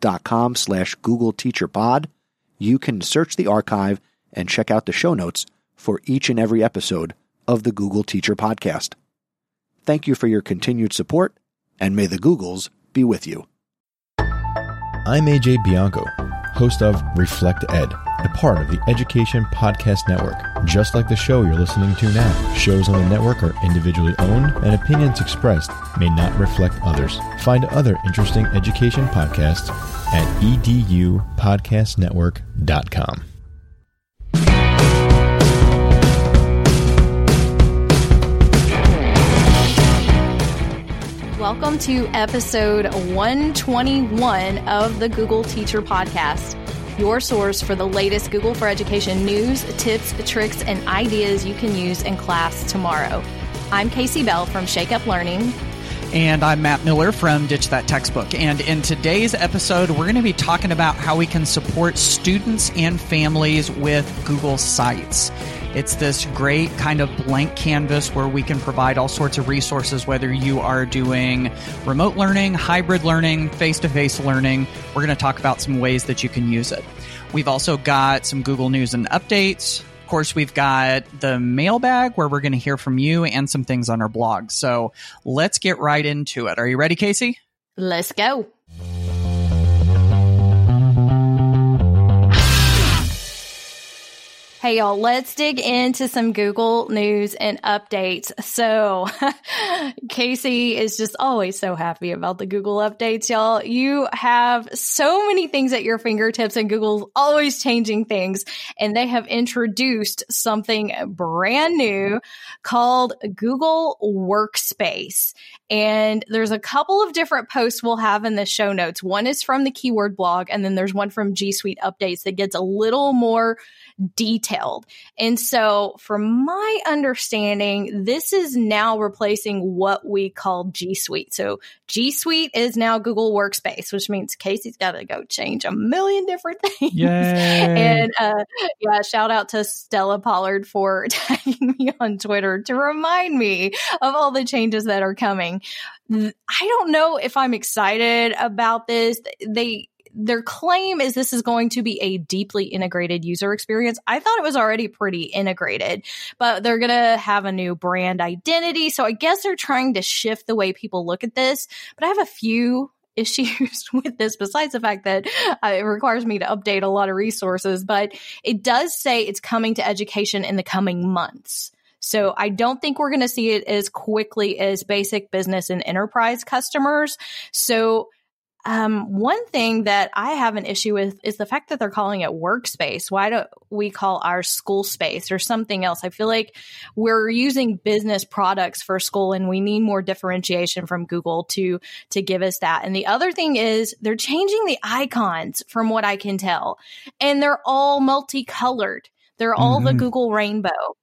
chrisnesi.com slash Google Teacher Pod, you can search the archive and check out the show notes for each and every episode of the Google Teacher Podcast. Thank you for your continued support, and may the Googles be with you. I'm AJ Bianco, host of Reflect Ed, a part of the Education Podcast Network. Just like the show you're listening to now, shows on the network are individually owned and opinions expressed may not reflect others. Find other interesting education podcasts at edupodcastnetwork.com. Welcome to episode 121 of the Google Teacher Podcast, your source for the latest Google for Education news, tips, tricks, and ideas you can use in class tomorrow. I'm Kasey Bell from Shake Up Learning. And I'm Matt Miller from Ditch That Textbook. And in today's episode, we're going to be talking about how we can support students and families with Google Sites. It's this great kind of blank canvas where we can provide all sorts of resources, whether you are doing remote learning, hybrid learning, face to face learning. We're going to talk about some ways that you can use it. We've also got some Google News and updates. Of course, we've got the mailbag where we're going to hear from you and some things on our blog. So let's get right into it. Are you ready, Kasey? Let's go. Hey, y'all, let's dig into some Google news and updates. So, Kasey is just always so happy about the Google updates, y'all. You have so many things at your fingertips, and Google's always changing things. And they have introduced something brand new called Google Workspace. And there's a couple of different posts we'll have in the show notes. One is from the keyword blog, and then there's one from G Suite Updates that gets a little more detailed. And so, from my understanding, this is now replacing what we call G Suite. So, G Suite is now Google Workspace, which means Kasey's got to go change a million different things. Yay. And uh, yeah, shout out to Stella Pollard for tagging me on Twitter to remind me of all the changes that are coming. I don't know if I'm excited about this. They their claim is this is going to be a deeply integrated user experience. I thought it was already pretty integrated, but they're going to have a new brand identity. So I guess they're trying to shift the way people look at this. But I have a few issues with this besides the fact that uh, it requires me to update a lot of resources, but it does say it's coming to education in the coming months. So I don't think we're going to see it as quickly as basic business and enterprise customers. So um, one thing that I have an issue with is the fact that they're calling it workspace. Why don't we call our school space or something else? I feel like we're using business products for school and we need more differentiation from Google to, to give us that. And the other thing is they're changing the icons from what I can tell and they're all multicolored. They're all mm-hmm. the Google rainbow.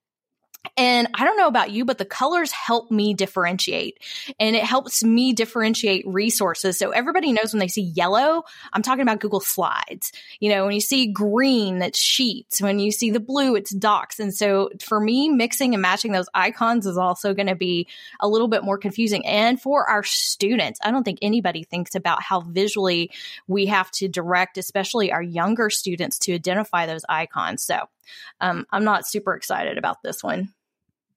And I don't know about you, but the colors help me differentiate and it helps me differentiate resources. So everybody knows when they see yellow, I'm talking about Google Slides. You know, when you see green, it's Sheets. When you see the blue, it's Docs. And so for me, mixing and matching those icons is also going to be a little bit more confusing. And for our students, I don't think anybody thinks about how visually we have to direct, especially our younger students to identify those icons. So um, I'm not super excited about this one.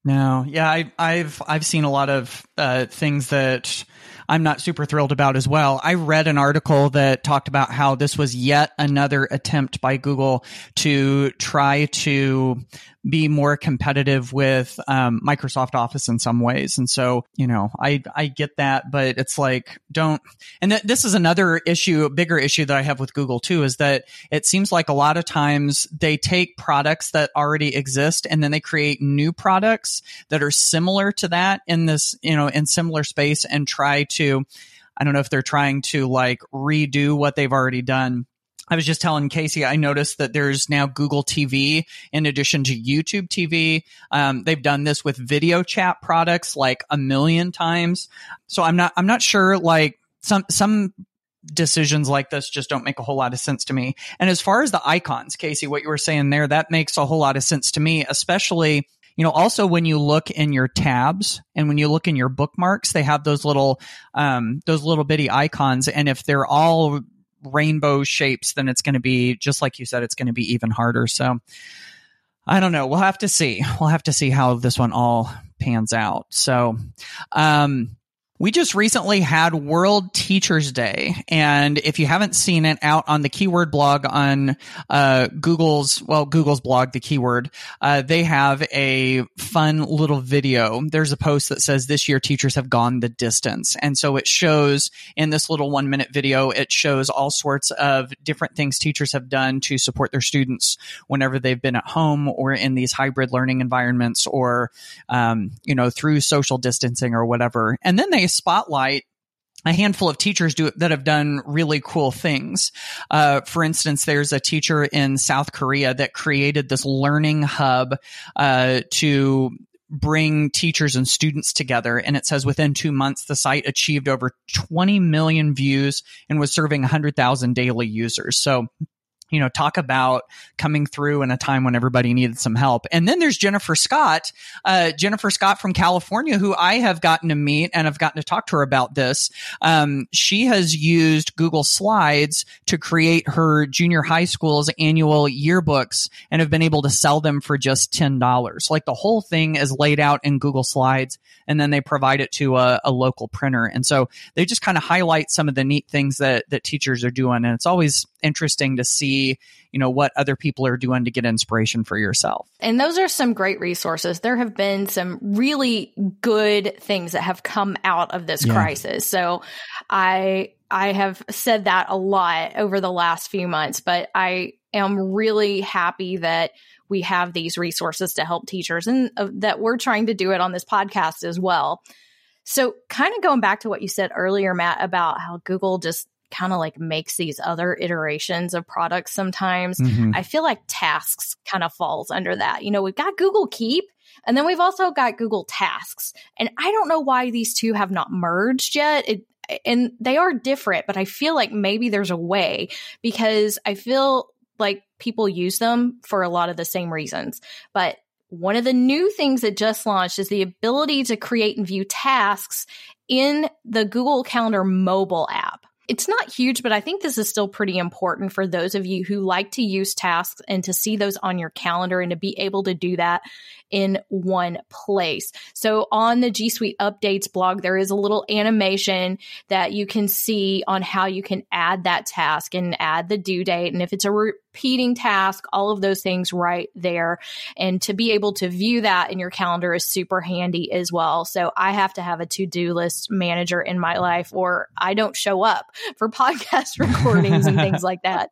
No, yeah, I, I've I've seen a lot of uh, things that I'm not super thrilled about as well. I read an article that talked about how this was yet another attempt by Google to try to be more competitive with um, Microsoft Office in some ways. And so, you know, I I get that, but it's like don't. And th- this is another issue, a bigger issue that I have with Google too, is that it seems like a lot of times they take products that already exist and then they create new products that are similar to that in this, you know, in similar space and try to I don't know if they're trying to like redo what they've already done. I was just telling Kasey, I noticed that there's now Google TV in addition to YouTube TV. Um, they've done this with video chat products like a million times. So I'm not, I'm not sure like some, some decisions like this just don't make a whole lot of sense to me. And as far as the icons, Kasey, what you were saying there, that makes a whole lot of sense to me, especially you know also when you look in your tabs and when you look in your bookmarks they have those little um, those little bitty icons. And if they're all rainbow shapes then it's going to be just like you said it's going to be even harder. So i don't know. We'll have to see. We'll have to see how this one all pans out. So um we just recently had World Teachers Day, and if you haven't seen it out on the Keyword blog on uh, Google's, well, Google's blog, the Keyword, uh, they have a fun little video. There's a post that says this year teachers have gone the distance, and so it shows in this little one minute video, it shows all sorts of different things teachers have done to support their students whenever they've been at home or in these hybrid learning environments, or um, you know through social distancing or whatever, and then they spotlight a handful of teachers do that have done really cool things. Uh, for instance, there's a teacher in South Korea that created this learning hub uh, to bring teachers and students together. And it says within two months, the site achieved over 20 million views and was serving 100,000 daily users. So you know, talk about coming through in a time when everybody needed some help. And then there's Jennifer Scott, uh, Jennifer Scott from California, who I have gotten to meet and I've gotten to talk to her about this. Um, she has used Google Slides to create her junior high school's annual yearbooks and have been able to sell them for just $10. Like the whole thing is laid out in Google Slides and then they provide it to a, a local printer. And so they just kind of highlight some of the neat things that, that teachers are doing. And it's always interesting to see, you know, what other people are doing to get inspiration for yourself. And those are some great resources. There have been some really good things that have come out of this yeah. crisis. So I I have said that a lot over the last few months, but I am really happy that we have these resources to help teachers and uh, that we're trying to do it on this podcast as well. So, kind of going back to what you said earlier, Matt, about how Google just kind of like makes these other iterations of products sometimes. Mm-hmm. I feel like tasks kind of falls under that. You know, we've got Google Keep and then we've also got Google Tasks. And I don't know why these two have not merged yet. It, and they are different, but I feel like maybe there's a way because I feel like people use them for a lot of the same reasons. But one of the new things that just launched is the ability to create and view tasks in the Google Calendar mobile app it's not huge, but I think this is still pretty important for those of you who like to use tasks and to see those on your calendar and to be able to do that in one place. So on the G Suite updates blog, there is a little animation that you can see on how you can add that task and add the due date. And if it's a repeating task, all of those things right there. And to be able to view that in your calendar is super handy as well. So I have to have a to do list manager in my life or I don't show up for podcast recordings and things like that.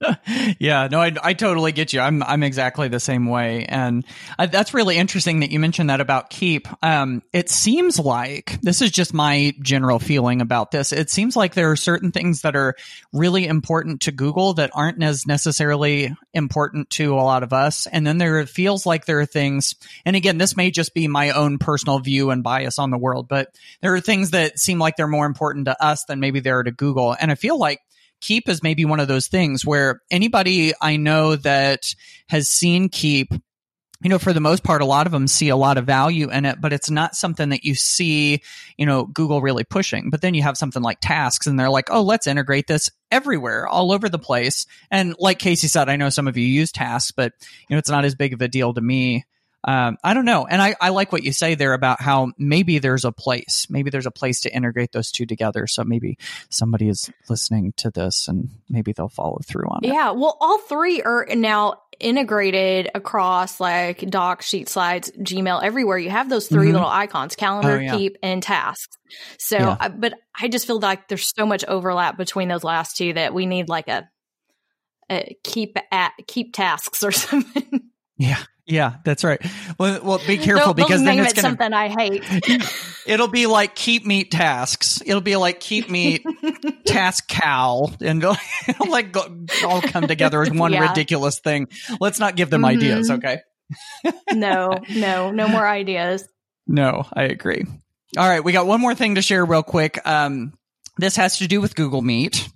yeah, no, I, I totally get you. I'm, I'm exactly the same way. And I, that's really interesting that you mentioned that about Keep. Um, it seems like this is just my general feeling about this. It seems like there are certain things that are really important to Google that aren't as necessarily important to a lot of us. And then there feels like there are things, and again, this may just be my own personal view and bias on the world, but there are things that seem like they're more important to us than maybe they are to Google. And I feel like Keep is maybe one of those things where anybody I know that has seen Keep you know, for the most part, a lot of them see a lot of value in it, but it's not something that you see, you know, Google really pushing. But then you have something like tasks and they're like, oh, let's integrate this everywhere, all over the place. And like Kasey said, I know some of you use tasks, but, you know, it's not as big of a deal to me. Um, I don't know. And I, I like what you say there about how maybe there's a place, maybe there's a place to integrate those two together. So maybe somebody is listening to this and maybe they'll follow through on it. Yeah. Well, all three are now integrated across like docs, sheet slides, Gmail, everywhere. You have those 3 mm-hmm. little icons, calendar, oh, yeah. keep, and tasks. So, yeah. I, but I just feel like there's so much overlap between those last two that we need like a, a keep at keep tasks or something. Yeah, Yeah, that's right. Well, well be careful Don't- because don't then it's to something I hate. It'll be like keep meat tasks. It'll be like keep meat task cow, and it'll, it'll like go, all come together as one Yeah. ridiculous thing. Let's not give them ideas, Mhm. okay? No, no, no more ideas. No, I agree. All right, we got one more thing to share real quick. Um, this has to do with Google Meet.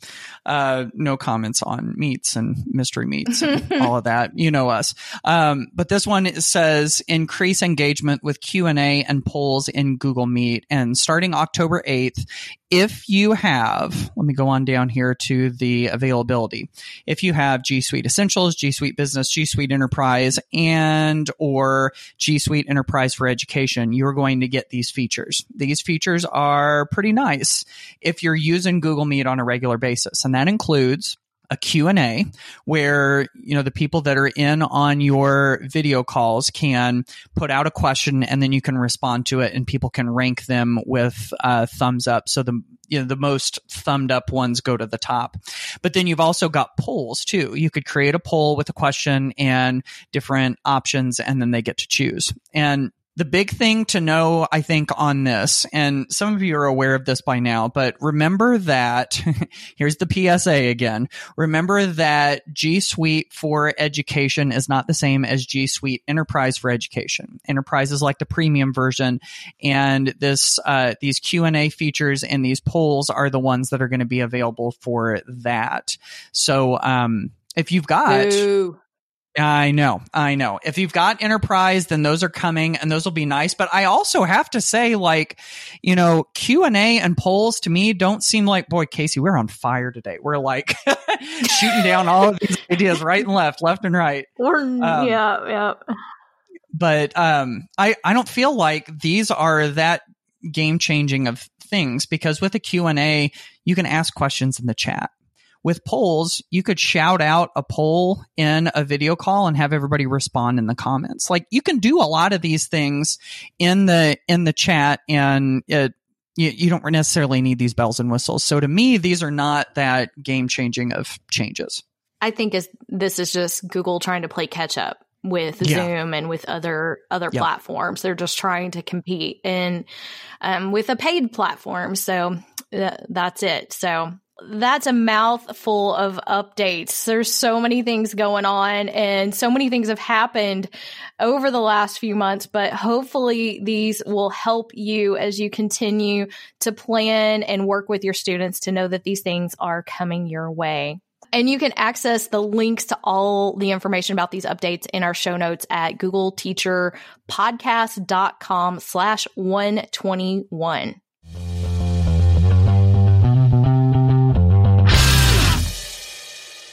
Uh, no comments on meats and mystery meats and all of that. You know us. Um, but this one says increase engagement with Q and A and polls in Google Meet. And starting October eighth, if you have, let me go on down here to the availability. If you have G Suite Essentials, G Suite Business, G Suite Enterprise, and or G Suite Enterprise for Education, you're going to get these features. These features are pretty nice if you're using Google Meet on a regular basis. And that includes a Q&A where, you know, the people that are in on your video calls can put out a question and then you can respond to it and people can rank them with uh, thumbs up. So the, you know, the most thumbed up ones go to the top. But then you've also got polls too. You could create a poll with a question and different options and then they get to choose. And the big thing to know, I think, on this, and some of you are aware of this by now, but remember that here's the PSA again. Remember that G Suite for Education is not the same as G Suite Enterprise for Education. Enterprise is like the premium version, and this uh, these Q and A features and these polls are the ones that are going to be available for that. So, um, if you've got Boo. I know, I know. If you've got enterprise, then those are coming and those will be nice. But I also have to say, like, you know, Q and A and polls to me don't seem like, boy, Kasey, we're on fire today. We're like shooting down all of these ideas right and left, left and right. Or Um, yeah, yeah. But um, I I don't feel like these are that game changing of things because with a Q and A, you can ask questions in the chat. With polls, you could shout out a poll in a video call and have everybody respond in the comments. Like you can do a lot of these things in the in the chat, and it, you, you don't necessarily need these bells and whistles. So to me, these are not that game changing of changes. I think is this is just Google trying to play catch up with Yeah. Zoom and with other other Yep. platforms. They're just trying to compete and um, with a paid platform. So th- that's it. So that's a mouthful of updates. There's so many things going on and so many things have happened over the last few months, but hopefully these will help you as you continue to plan and work with your students to know that these things are coming your way. And you can access the links to all the information about these updates in our show notes at googleteacherpodcast.com slash 121.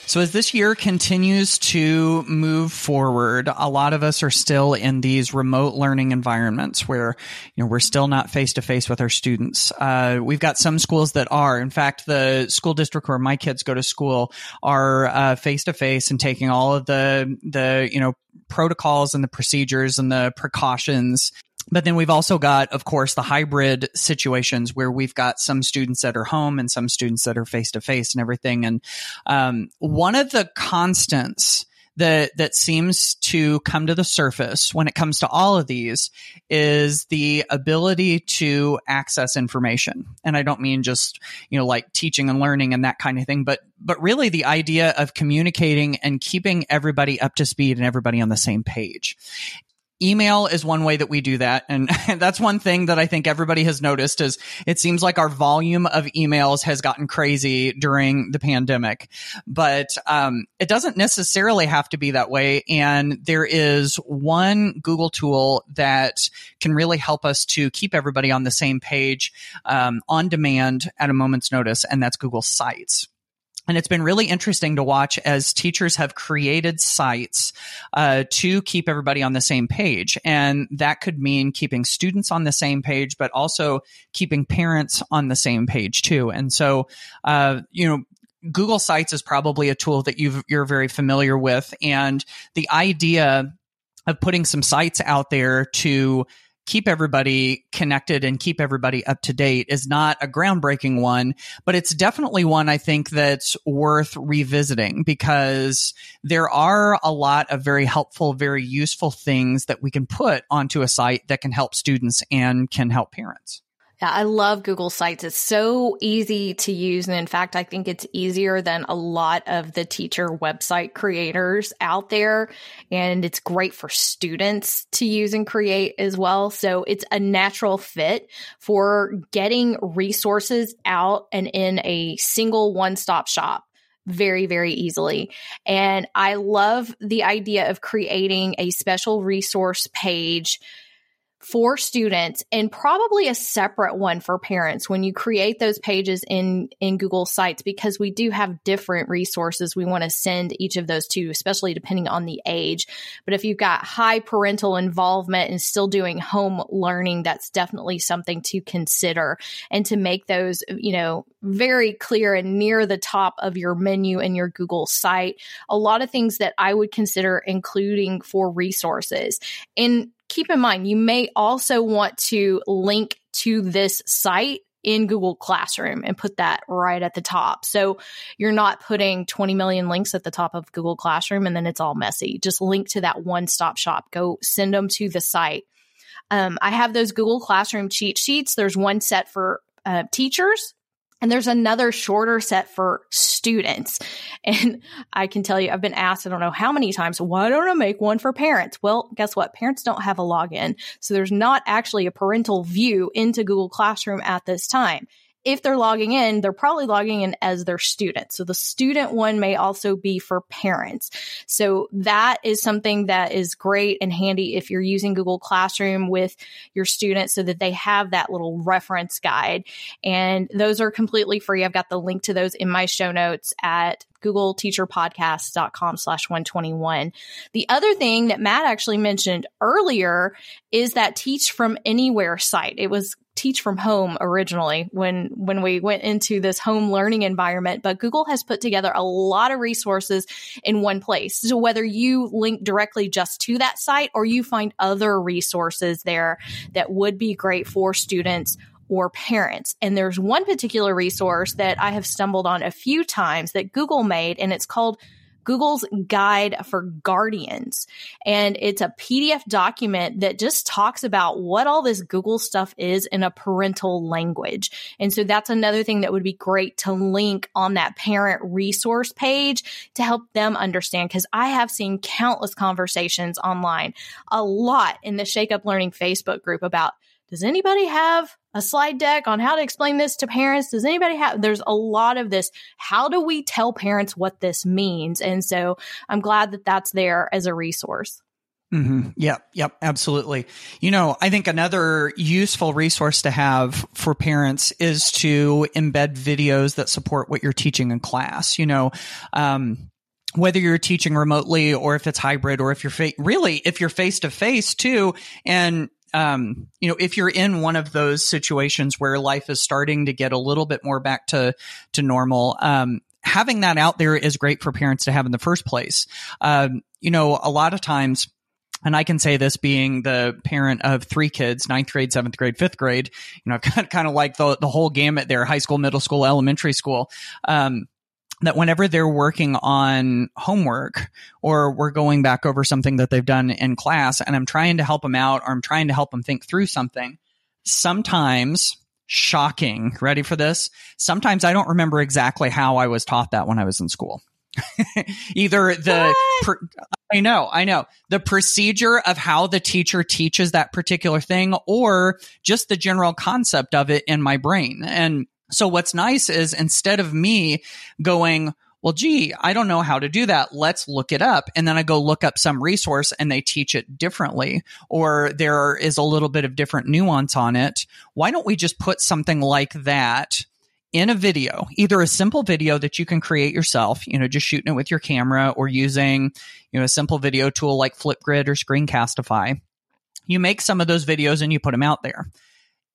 So as this year continues to move forward, a lot of us are still in these remote learning environments where, you know, we're still not face to face with our students. Uh, we've got some schools that are. In fact, the school district where my kids go to school are face to face and taking all of the the you know protocols and the procedures and the precautions but then we've also got, of course, the hybrid situations where we've got some students that are home and some students that are face to face and everything. And um, one of the constants that that seems to come to the surface when it comes to all of these is the ability to access information. And I don't mean just you know like teaching and learning and that kind of thing, but but really the idea of communicating and keeping everybody up to speed and everybody on the same page email is one way that we do that. And that's one thing that i think everybody has noticed is it seems like our volume of emails has gotten crazy during the pandemic. But um, it doesn't necessarily have to be that way. And there is one google tool that can really help us to keep everybody on the same page um, on demand at a moment's notice and that's google sites and it's been really interesting to watch as teachers have created sites uh, to keep everybody on the same page. And that could mean keeping students on the same page, but also keeping parents on the same page too. And so, uh, you know, Google Sites is probably a tool that you you're very familiar with. And the idea of putting some sites out there to keep everybody connected and keep everybody up to date is not a groundbreaking one, but it's definitely one I think that's worth revisiting because there are a lot of very helpful, very useful things that we can put onto a site that can help students and can help parents. Yeah, I love Google Sites. It's so easy to use. And in fact, I think it's easier than a lot of the teacher website creators out there. And it's great for students to use and create as well. So it's a natural fit for getting resources out and in a single one stop shop very, very easily. And I love the idea of creating a special resource page for students and probably a separate one for parents when you create those pages in in Google Sites because we do have different resources we want to send each of those to especially depending on the age. But if you've got high parental involvement and still doing home learning that's definitely something to consider and to make those you know very clear and near the top of your menu in your Google site. A lot of things that I would consider including for resources. And keep in mind, you may also want to link to this site in Google Classroom and put that right at the top. So you're not putting 20 million links at the top of Google Classroom and then it's all messy. Just link to that one stop shop. Go send them to the site. Um, I have those Google Classroom cheat sheets. There's one set for uh, teachers and there's another shorter set for students. And I can tell you, I've been asked, I don't know how many times, why don't I make one for parents? Well, guess what? Parents don't have a login. So there's not actually a parental view into Google Classroom at this time if they're logging in, they're probably logging in as their student. So the student one may also be for parents. So that is something that is great and handy if you're using Google Classroom with your students so that they have that little reference guide. And those are completely free. I've got the link to those in my show notes at googleteacherpodcast.com slash 121. The other thing that Matt actually mentioned earlier is that teach from anywhere site. It was teach from home originally when when we went into this home learning environment but google has put together a lot of resources in one place so whether you link directly just to that site or you find other resources there that would be great for students or parents. And there's one particular resource that I have stumbled on a few times that Google made, and it's called Google's Guide for Guardians. And it's a PDF document that just talks about what all this Google stuff is in a parental language. And so that's another thing that would be great to link on that parent resource page to help them understand. Cause I have seen countless conversations online, a lot in the Shake Up Learning Facebook group about does anybody have a slide deck on how to explain this to parents? Does anybody have, there's a lot of this. How do we tell parents what this means? And so I'm glad that that's there as a resource. Mm-hmm. Yep. Yep. Absolutely. You know, I think another useful resource to have for parents is to embed videos that support what you're teaching in class. You know, um, whether you're teaching remotely or if it's hybrid or if you're fa- really if you're face to face too and um, you know, if you're in one of those situations where life is starting to get a little bit more back to to normal, um, having that out there is great for parents to have in the first place. Um, you know, a lot of times and I can say this being the parent of three kids, ninth grade, seventh grade, fifth grade, you know, I've got kind of like the, the whole gamut there, high school, middle school, elementary school. Um, that whenever they're working on homework or we're going back over something that they've done in class and I'm trying to help them out or I'm trying to help them think through something, sometimes shocking, ready for this? Sometimes I don't remember exactly how I was taught that when I was in school. Either the, I know, I know the procedure of how the teacher teaches that particular thing or just the general concept of it in my brain. And so what's nice is instead of me going, well, gee, I don't know how to do that. Let's look it up. And then I go look up some resource and they teach it differently, or there is a little bit of different nuance on it. Why don't we just put something like that in a video, either a simple video that you can create yourself, you know, just shooting it with your camera or using, you know, a simple video tool like Flipgrid or Screencastify. You make some of those videos and you put them out there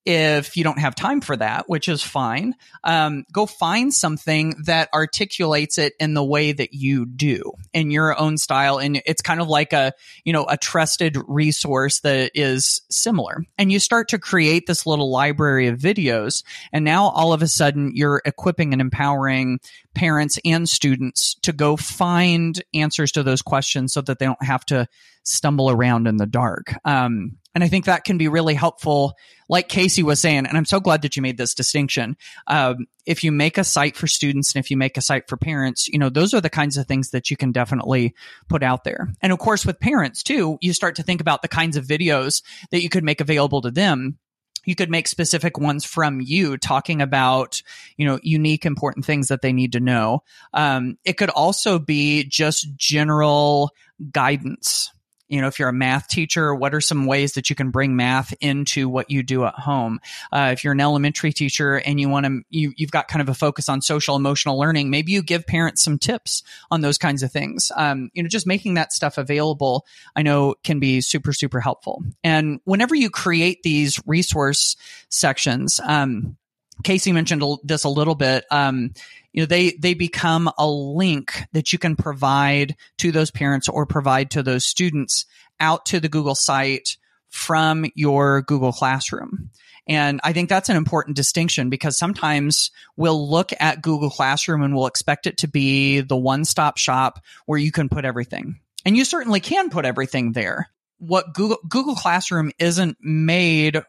if you don't have time for that, which is fine, um, go find something that articulates it in the way that you do in your own style. And it's kind of like a, you know, a trusted resource that is similar. And you start to create this little library of videos. And now all of a sudden you're equipping and empowering parents and students to go find answers to those questions so that they don't have to stumble around in the dark. Um, and I think that can be really helpful, like Kasey was saying. And I'm so glad that you made this distinction. Um, if you make a site for students and if you make a site for parents, you know, those are the kinds of things that you can definitely put out there. And of course, with parents too, you start to think about the kinds of videos that you could make available to them you could make specific ones from you talking about you know unique important things that they need to know um, it could also be just general guidance you know, if you're a math teacher, what are some ways that you can bring math into what you do at home? Uh, if you're an elementary teacher and you want to, you, you've got kind of a focus on social emotional learning, maybe you give parents some tips on those kinds of things. Um, you know, just making that stuff available, I know can be super, super helpful. And whenever you create these resource sections, um, Kasey mentioned this a little bit. Um, you know, they, they become a link that you can provide to those parents or provide to those students out to the Google site from your Google Classroom. And I think that's an important distinction because sometimes we'll look at Google Classroom and we'll expect it to be the one stop shop where you can put everything. And you certainly can put everything there. What Google, Google Classroom isn't made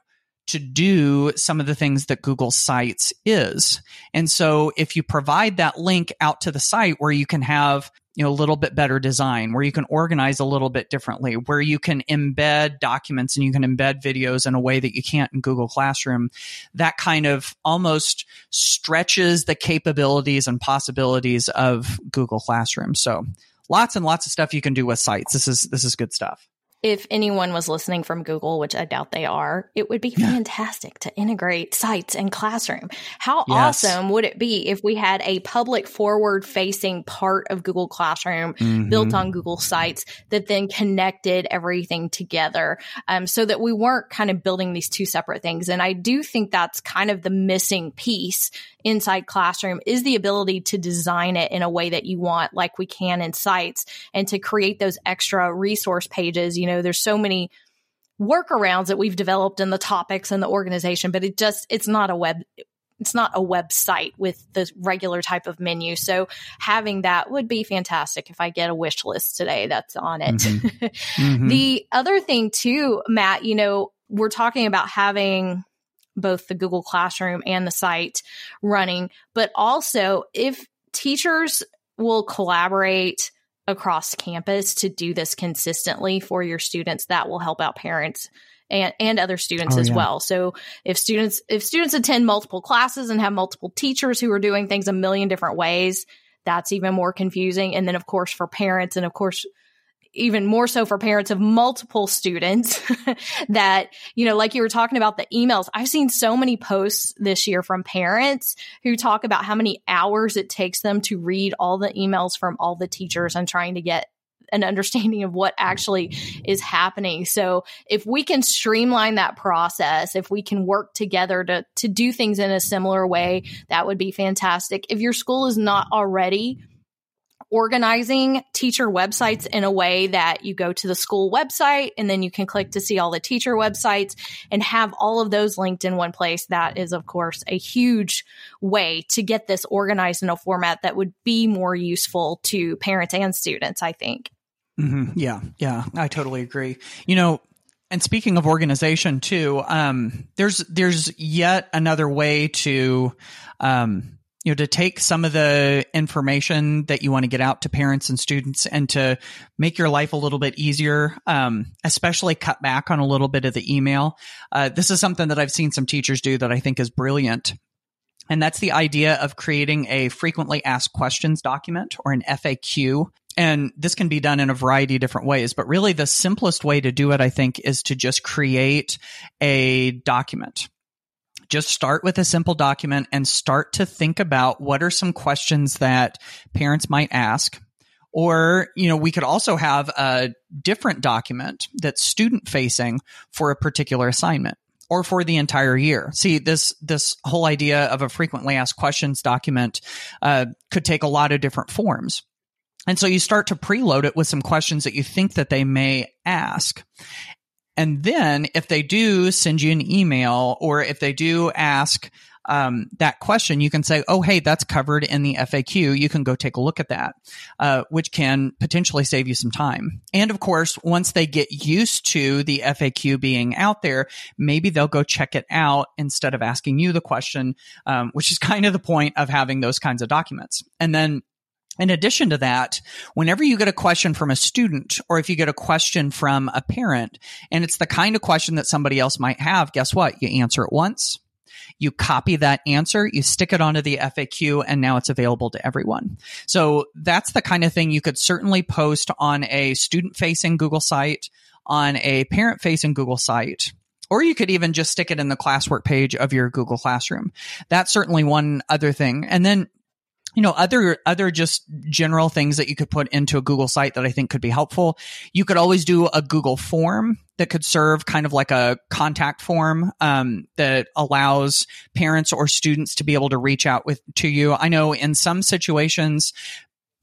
to do some of the things that Google Sites is. And so if you provide that link out to the site where you can have you know a little bit better design where you can organize a little bit differently where you can embed documents and you can embed videos in a way that you can't in Google Classroom that kind of almost stretches the capabilities and possibilities of Google Classroom. So lots and lots of stuff you can do with sites. This is this is good stuff if anyone was listening from Google, which I doubt they are, it would be yeah. fantastic to integrate sites and classroom. How yes. awesome would it be if we had a public forward facing part of Google Classroom mm-hmm. built on Google Sites that then connected everything together um, so that we weren't kind of building these two separate things? And I do think that's kind of the missing piece inside Classroom is the ability to design it in a way that you want, like we can in sites, and to create those extra resource pages. You know, there's so many workarounds that we've developed in the topics and the organization, but it just, it's not a web, it's not a website with the regular type of menu. So having that would be fantastic if I get a wish list today that's on it. Mm-hmm. mm-hmm. the other thing too, Matt, you know, we're talking about having both the Google Classroom and the site running, but also if teachers will collaborate across campus to do this consistently for your students, that will help out parents and, and other students oh, as yeah. well. So if students if students attend multiple classes and have multiple teachers who are doing things a million different ways, that's even more confusing. And then of course for parents and of course even more so for parents of multiple students that, you know, like you were talking about the emails. I've seen so many posts this year from parents who talk about how many hours it takes them to read all the emails from all the teachers and trying to get an understanding of what actually is happening. So if we can streamline that process, if we can work together to to do things in a similar way, that would be fantastic. If your school is not already organizing teacher websites in a way that you go to the school website and then you can click to see all the teacher websites and have all of those linked in one place. That is, of course, a huge way to get this organized in a format that would be more useful to parents and students, I think. Mm-hmm. Yeah, yeah, I totally agree. You know, and speaking of organization too, um, there's there's yet another way to um, you know, to take some of the information that you want to get out to parents and students and to make your life a little bit easier, um, especially cut back on a little bit of the email. Uh, this is something that I've seen some teachers do that I think is brilliant. And that's the idea of creating a frequently asked questions document or an FAQ. And this can be done in a variety of different ways, but really the simplest way to do it, I think, is to just create a document just start with a simple document and start to think about what are some questions that parents might ask. Or, you know, we could also have a different document that's student facing for a particular assignment. or for the entire year. See, this this whole idea of a frequently asked questions document uh, could take a lot of different forms. And so you start to preload it with some questions that you think that they may ask. And then if they do send you an email or if they do ask um, that question, you can say, "Oh, hey, that's covered in the FAQ. You can go take a look at that," uh, which can potentially save you some time. And of course, once they get used to the FAQ being out there, maybe they'll go check it out instead of asking you the question, um, which is kind of the point of having those kinds of documents. And then in addition to that, whenever you get a question from a student or if you get a question from a parent and it's the kind of question that somebody else might have, guess what? You answer it once you copy that answer, you stick it onto the FAQ, and now it's available to everyone. So that's the kind of thing you could certainly post on a student facing Google site, on a parent facing Google site. Or you could even just stick it in the classwork page of your Google Classroom. That's certainly one other thing. And then you know other other just general things that you could put into a google site that i think could be helpful you could always do a google form that could serve kind of like a contact form um, that allows parents or students to be able to reach out with to you i know in some situations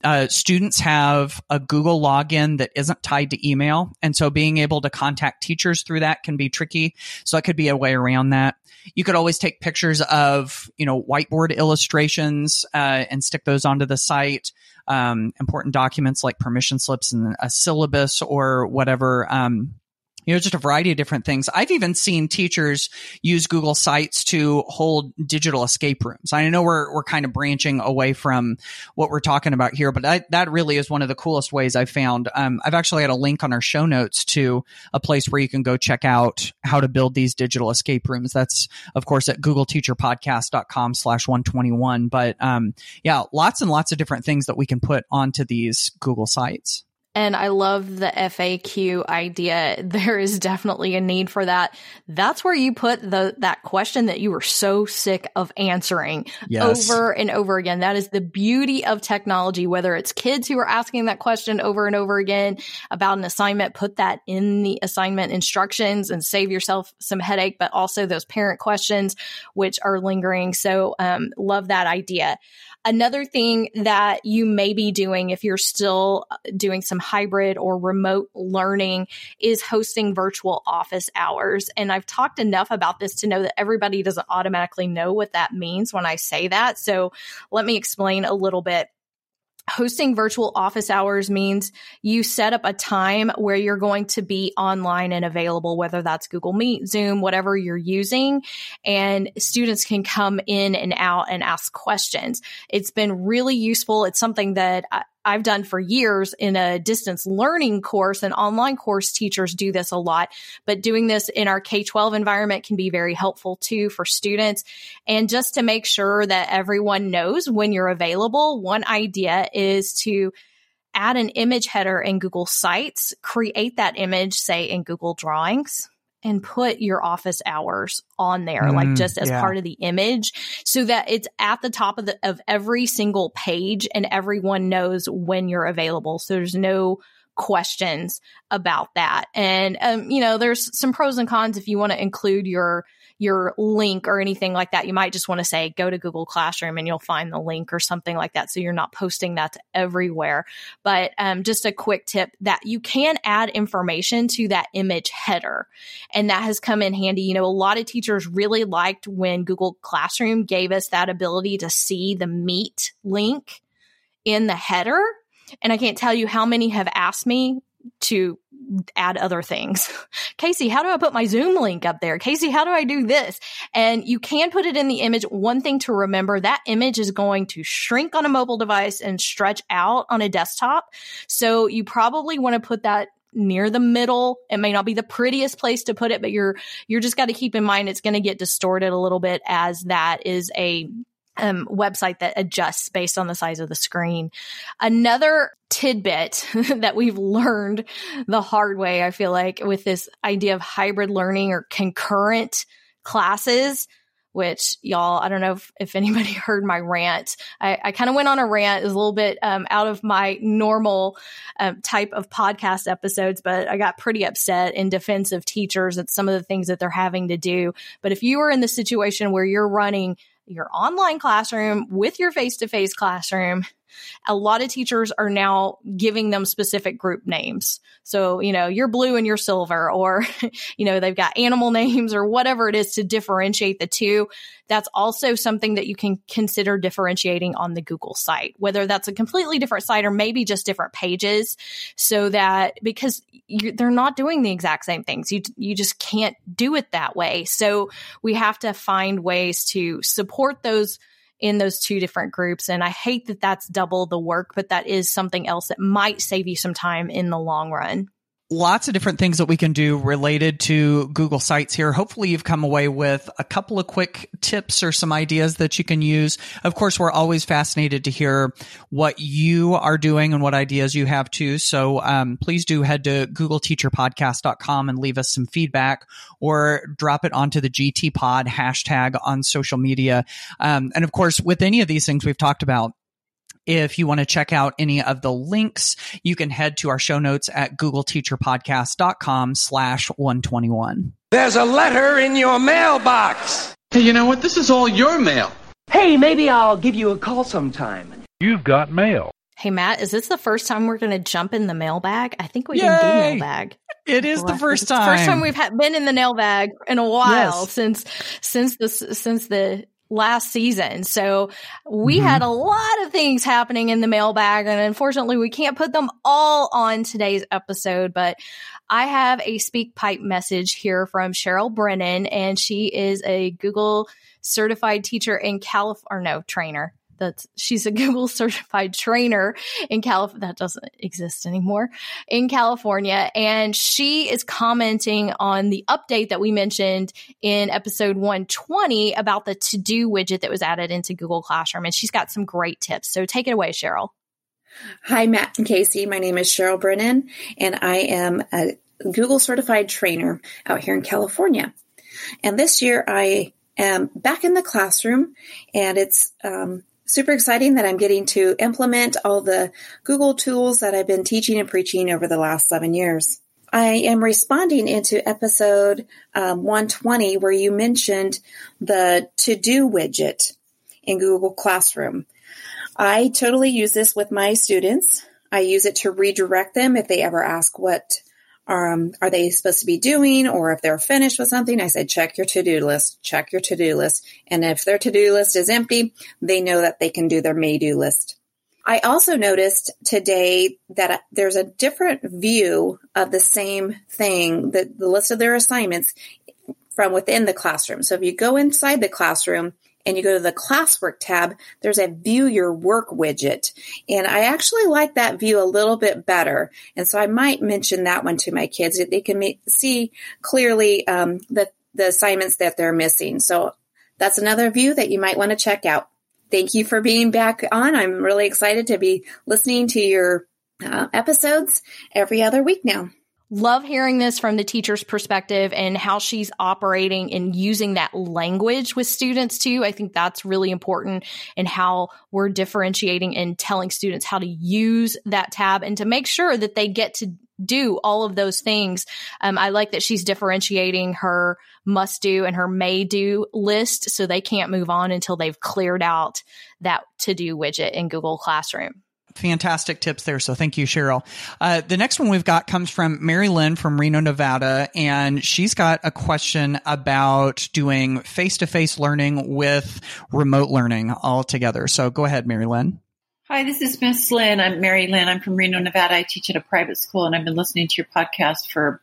uh, students have a Google login that isn't tied to email. And so being able to contact teachers through that can be tricky. So that could be a way around that. You could always take pictures of, you know, whiteboard illustrations uh, and stick those onto the site. Um, important documents like permission slips and a syllabus or whatever. Um, you know, just a variety of different things. I've even seen teachers use Google Sites to hold digital escape rooms. I know we're, we're kind of branching away from what we're talking about here, but I, that really is one of the coolest ways I've found. Um, I've actually got a link on our show notes to a place where you can go check out how to build these digital escape rooms. That's, of course, at googleteacherpodcast.com slash 121. But, um, yeah, lots and lots of different things that we can put onto these Google sites. And I love the FAQ idea. There is definitely a need for that. That's where you put the that question that you were so sick of answering yes. over and over again. That is the beauty of technology, whether it's kids who are asking that question over and over again about an assignment, put that in the assignment instructions and save yourself some headache, but also those parent questions which are lingering. So um, love that idea. Another thing that you may be doing if you're still doing some hybrid or remote learning is hosting virtual office hours. And I've talked enough about this to know that everybody doesn't automatically know what that means when I say that. So let me explain a little bit hosting virtual office hours means you set up a time where you're going to be online and available, whether that's Google Meet, Zoom, whatever you're using, and students can come in and out and ask questions. It's been really useful. It's something that I, I've done for years in a distance learning course and online course teachers do this a lot, but doing this in our K 12 environment can be very helpful too for students. And just to make sure that everyone knows when you're available, one idea is to add an image header in Google Sites, create that image, say in Google Drawings and put your office hours on there, mm, like just as yeah. part of the image so that it's at the top of the, of every single page and everyone knows when you're available. So there's no questions about that. And, um, you know, there's some pros and cons if you want to include your your link or anything like that. You might just want to say, go to Google Classroom and you'll find the link or something like that. So you're not posting that everywhere. But um, just a quick tip that you can add information to that image header. And that has come in handy. You know, a lot of teachers really liked when Google Classroom gave us that ability to see the Meet link in the header. And I can't tell you how many have asked me to add other things. Kasey, how do I put my Zoom link up there? Kasey, how do I do this? And you can put it in the image. One thing to remember, that image is going to shrink on a mobile device and stretch out on a desktop. So you probably want to put that near the middle. It may not be the prettiest place to put it, but you're, you're just got to keep in mind it's going to get distorted a little bit as that is a um, website that adjusts based on the size of the screen. Another tidbit that we've learned the hard way, I feel like, with this idea of hybrid learning or concurrent classes which y'all, I don't know if, if anybody heard my rant. I, I kind of went on a rant. It was a little bit um, out of my normal um, type of podcast episodes, but I got pretty upset in defense of teachers at some of the things that they're having to do. But if you are in the situation where you're running your online classroom with your face to face classroom, a lot of teachers are now giving them specific group names. So, you know, you're blue and you're silver, or, you know, they've got animal names or whatever it is to differentiate the two. That's also something that you can consider differentiating on the Google site, whether that's a completely different site or maybe just different pages so that because you, they're not doing the exact same things. You, you just can't do it that way. So we have to find ways to support those in those two different groups. And I hate that that's double the work, but that is something else that might save you some time in the long run lots of different things that we can do related to Google Sites here. Hopefully you've come away with a couple of quick tips or some ideas that you can use. Of course, we're always fascinated to hear what you are doing and what ideas you have too. So um, please do head to googleteacherpodcast.com and leave us some feedback or drop it onto the GT pod hashtag on social media. Um, and of course, with any of these things we've talked about, if you want to check out any of the links, you can head to our show notes at googleteacherpodcast.com slash 121. There's a letter in your mailbox. Hey, you know what? This is all your mail. Hey, maybe I'll give you a call sometime. You've got mail. Hey, Matt, is this the first time we're going to jump in the mailbag? I think we Yay! didn't do mailbag. It is the first time. first time we've ha- been in the mailbag in a while yes. since since the since the last season. So we mm-hmm. had a lot of things happening in the mailbag and unfortunately we can't put them all on today's episode, but I have a speak pipe message here from Sheryl Brennan and she is a Google certified teacher in California, or no, trainer that's she's a Google certified trainer in California. That doesn't exist anymore in California. And she is commenting on the update that we mentioned in episode 120 about the to do widget that was added into Google Classroom. And she's got some great tips. So take it away, Sheryl. Hi, Matt and Kasey. My name is Sheryl Brennan, and I am a Google certified trainer out here in California. And this year I am back in the classroom, and it's um, super exciting that I'm getting to implement all the Google tools that I've been teaching and preaching over the last seven years. I am responding into episode um, 120 where you mentioned the to do widget in Google Classroom. I totally use this with my students. I use it to redirect them if they ever ask what um, are they supposed to be doing or if they're finished with something? I said check your to-do list check your to-do list. And if their to-do list is empty they know that they can do their may-do list. I also noticed today that there's a different view of the same thing the, the list of their assignments from within the classroom. So if you go inside the classroom and you go to the classwork tab, there's a view your work widget. And I actually like that view a little bit better. And so I might mention that one to my kids. They can see clearly um, the, the assignments that they're missing. So that's another view that you might want to check out. Thank you for being back on. I'm really excited to be listening to your uh, episodes every other week now. Love hearing this from the teacher's perspective and how she's operating and using that language with students too. I think that's really important and how we're differentiating and telling students how to use that tab and to make sure that they get to do all of those things. Um, I like that she's differentiating her must do and her may do list so they can't move on until they've cleared out that to do widget in Google Classroom fantastic tips there. So thank you, Sheryl. Uh, the next one we've got comes from Mary Lynn from Reno, Nevada, and she's got a question about doing face to face learning with remote learning all together. So go ahead, Mary Lynn. Hi, this is Miss Lynn. I'm Mary Lynn. I'm from Reno, Nevada. I teach at a private school and I've been listening to your podcast for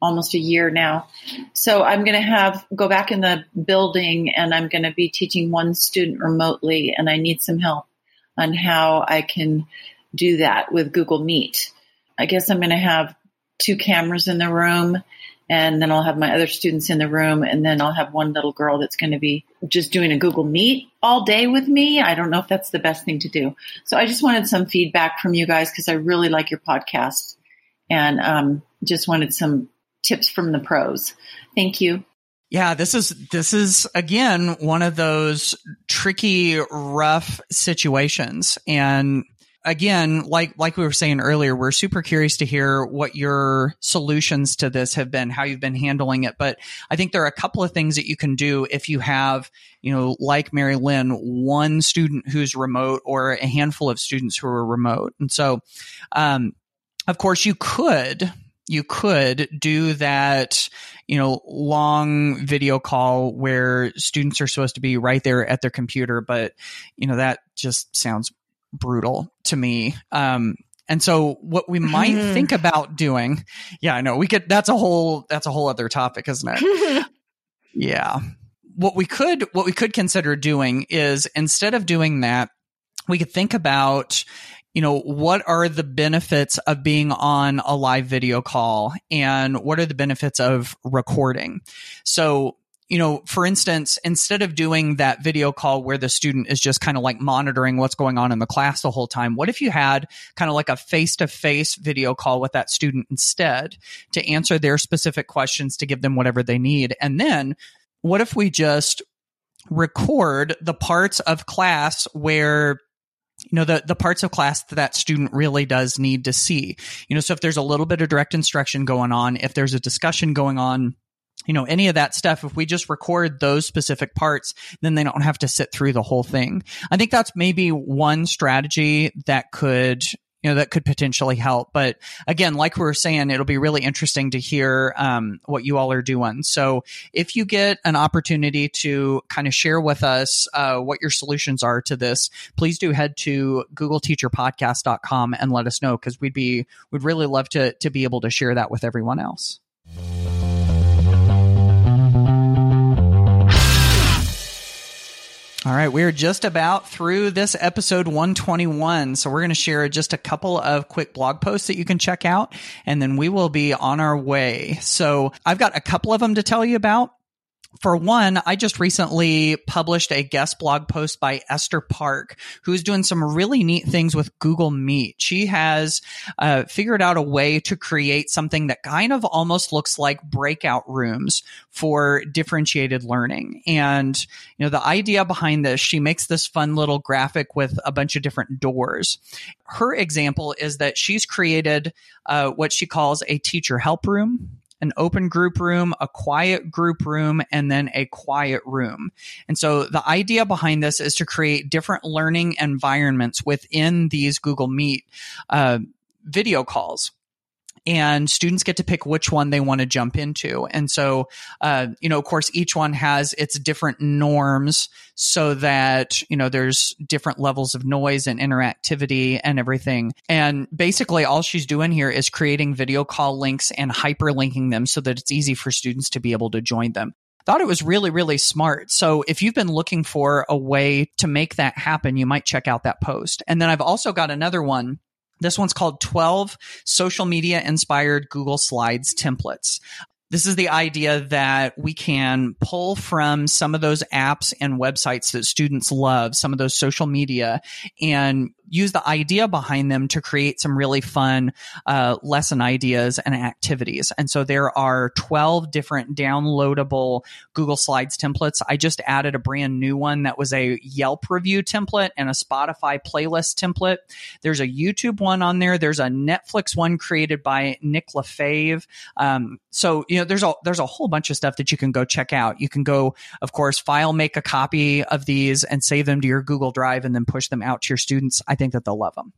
almost a year now. So I'm going to have go back in the building and I'm going to be teaching one student remotely and I need some help on how I can do that with Google Meet. I guess I'm going to have two cameras in the room and then I'll have my other students in the room and then I'll have one little girl that's going to be just doing a Google Meet all day with me. I don't know if that's the best thing to do. So I just wanted some feedback from you guys because I really like your podcast and um, just wanted some tips from the pros. Thank you. Yeah, this is this is again one of those tricky, rough situations. And again, like like we were saying earlier, we're super curious to hear what your solutions to this have been, how you've been handling it. But I think there are a couple of things that you can do if you have, you know, like Mary Lynn, one student who's remote or a handful of students who are remote. And so, um, of course, you could you could do that, you know, long video call where students are supposed to be right there at their computer, but you know, that just sounds brutal to me. Um, and so what we might mm-hmm. think about doing, yeah, I know we could, that's a whole, that's a whole other topic, isn't it? yeah. What we could, what we could consider doing is instead of doing that, we could think about, you know, what are the benefits of being on a live video call and what are the benefits of recording? So, you know, for instance, instead of doing that video call where the student is just kind of like monitoring what's going on in the class the whole time, what if you had kind of like a face to face video call with that student instead to answer their specific questions to give them whatever they need? And then what if we just record the parts of class where you know the the parts of class that that student really does need to see. You know so if there's a little bit of direct instruction going on if there's a discussion going on you know any of that stuff if we just record those specific parts then they don't have to sit through the whole thing. I think that's maybe one strategy that could you know that could potentially help. But again like we were saying it'll be really interesting to hear um, what you all are doing. So if you get an opportunity to kind of share with us uh, what your solutions are to this please do head to googleteacherpodcast.com and let us know because we'd be we'd really love to to be able to share that with everyone else All right, we're just about through this episode 121. So we're going to share just a couple of quick blog posts that you can check out, and then we will be on our way. So I've got a couple of them to tell you about for one, I just recently published a guest blog post by Esther Park, who's doing some really neat things with Google Meet. She has uh, figured out a way to create something that kind of almost looks like breakout rooms for differentiated learning. And, you know, the idea behind this, she makes this fun little graphic with a bunch of different doors. Her example is that she's created uh, what she calls a teacher help room an open group room, a quiet group room, and then a quiet room. And so the idea behind this is to create different learning environments within these Google Meet uh, video calls and students get to pick which one they want to jump into. And so, uh, you know, of course, each one has its different norms so that, you know, there's different levels of noise and interactivity and everything. And basically, all she's doing here is creating video call links and hyperlinking them so that it's easy for students to be able to join them thought it was really, really smart. So if you've been looking for a way to make that happen, you might check out that post. And then I've also got another one this one's called 12 social media inspired Google Slides templates. This is the idea that we can pull from some of those apps and websites that students love, some of those social media, and use the idea behind them to create some really fun uh, lesson ideas and activities. And so there are 12 different downloadable Google Slides templates. I just added a brand new one that was a Yelp review template and a Spotify playlist template. There's a YouTube one on there. There's a Netflix one created by Nick Lefebvre. Um, so you know, there's a there's a whole bunch of stuff that you can go check out. You can go, of course, file make a copy of these and save them to your Google Drive and then push them out to your students. I think that they'll love them.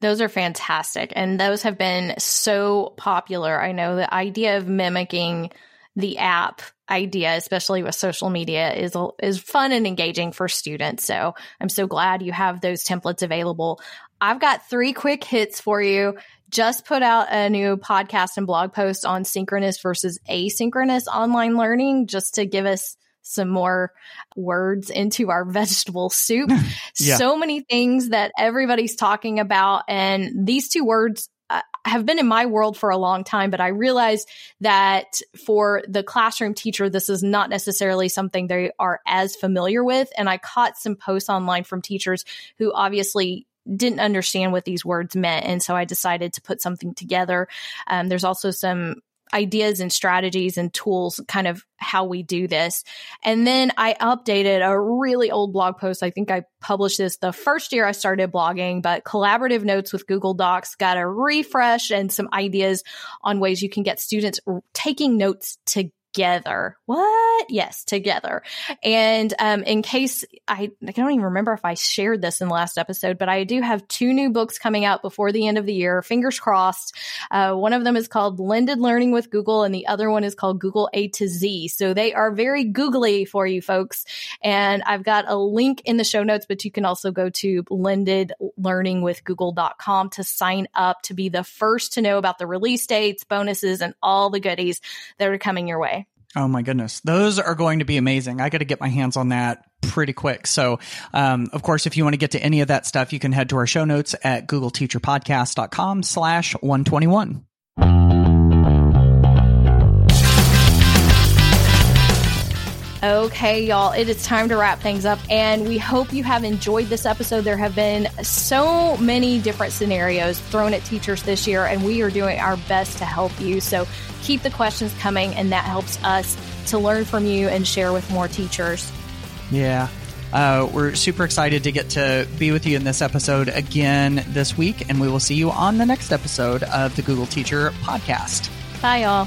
Those are fantastic. And those have been so popular. I know the idea of mimicking the app idea, especially with social media, is is fun and engaging for students. So I'm so glad you have those templates available. I've got three quick hits for you. Just put out a new podcast and blog post on synchronous versus asynchronous online learning, just to give us some more words into our vegetable soup. yeah. So many things that everybody's talking about. And these two words uh, have been in my world for a long time, but I realized that for the classroom teacher, this is not necessarily something they are as familiar with. And I caught some posts online from teachers who obviously didn't understand what these words meant. And so I decided to put something together. Um, there's also some ideas and strategies and tools, kind of how we do this. And then I updated a really old blog post. I think I published this the first year I started blogging, but collaborative notes with Google Docs got a refresh and some ideas on ways you can get students taking notes together together. What? Yes, together. And um, in case I, I don't even remember if I shared this in the last episode, but I do have two new books coming out before the end of the year. Fingers crossed. Uh, one of them is called Blended Learning with Google, and the other one is called Google A to Z. So they are very googly for you folks. And I've got a link in the show notes, but you can also go to blendedlearningwithgoogle.com to sign up to be the first to know about the release dates, bonuses, and all the goodies that are coming your way. Oh my goodness. Those are going to be amazing. I got to get my hands on that pretty quick. So, um, of course, if you want to get to any of that stuff, you can head to our show notes at googleteacherpodcast.com slash 121. Okay, y'all, it is time to wrap things up, and we hope you have enjoyed this episode. There have been so many different scenarios thrown at teachers this year, and we are doing our best to help you. So keep the questions coming, and that helps us to learn from you and share with more teachers. Yeah. Uh, we're super excited to get to be with you in this episode again this week, and we will see you on the next episode of the Google Teacher Podcast. Bye, y'all.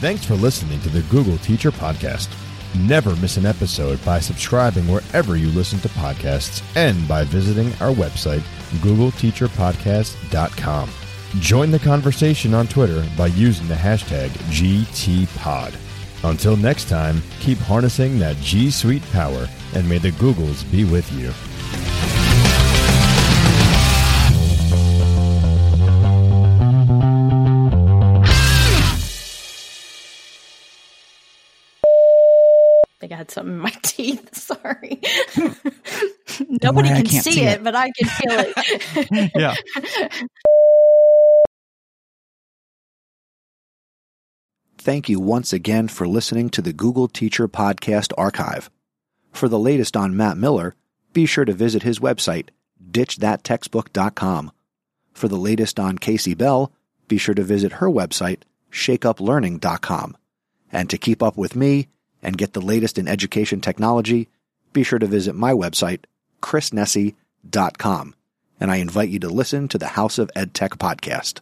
Thanks for listening to the Google Teacher Podcast. Never miss an episode by subscribing wherever you listen to podcasts and by visiting our website, googleteacherpodcast.com. Join the conversation on Twitter by using the hashtag GTPod. Until next time, keep harnessing that G Suite power and may the Googles be with you. Sorry. Nobody worry, can see, see it, it. but I can feel it. Yeah. Thank you once again for listening to the Google Teacher Podcast Archive. For the latest on Matt Miller, be sure to visit his website, ditchthattextbook.com. For the latest on Kasey Bell, be sure to visit her website, shakeuplearning.com. And to keep up with me and get the latest in education technology, be sure to visit my website, chrisnesi.com. And I invite you to listen to the House of EdTech podcast.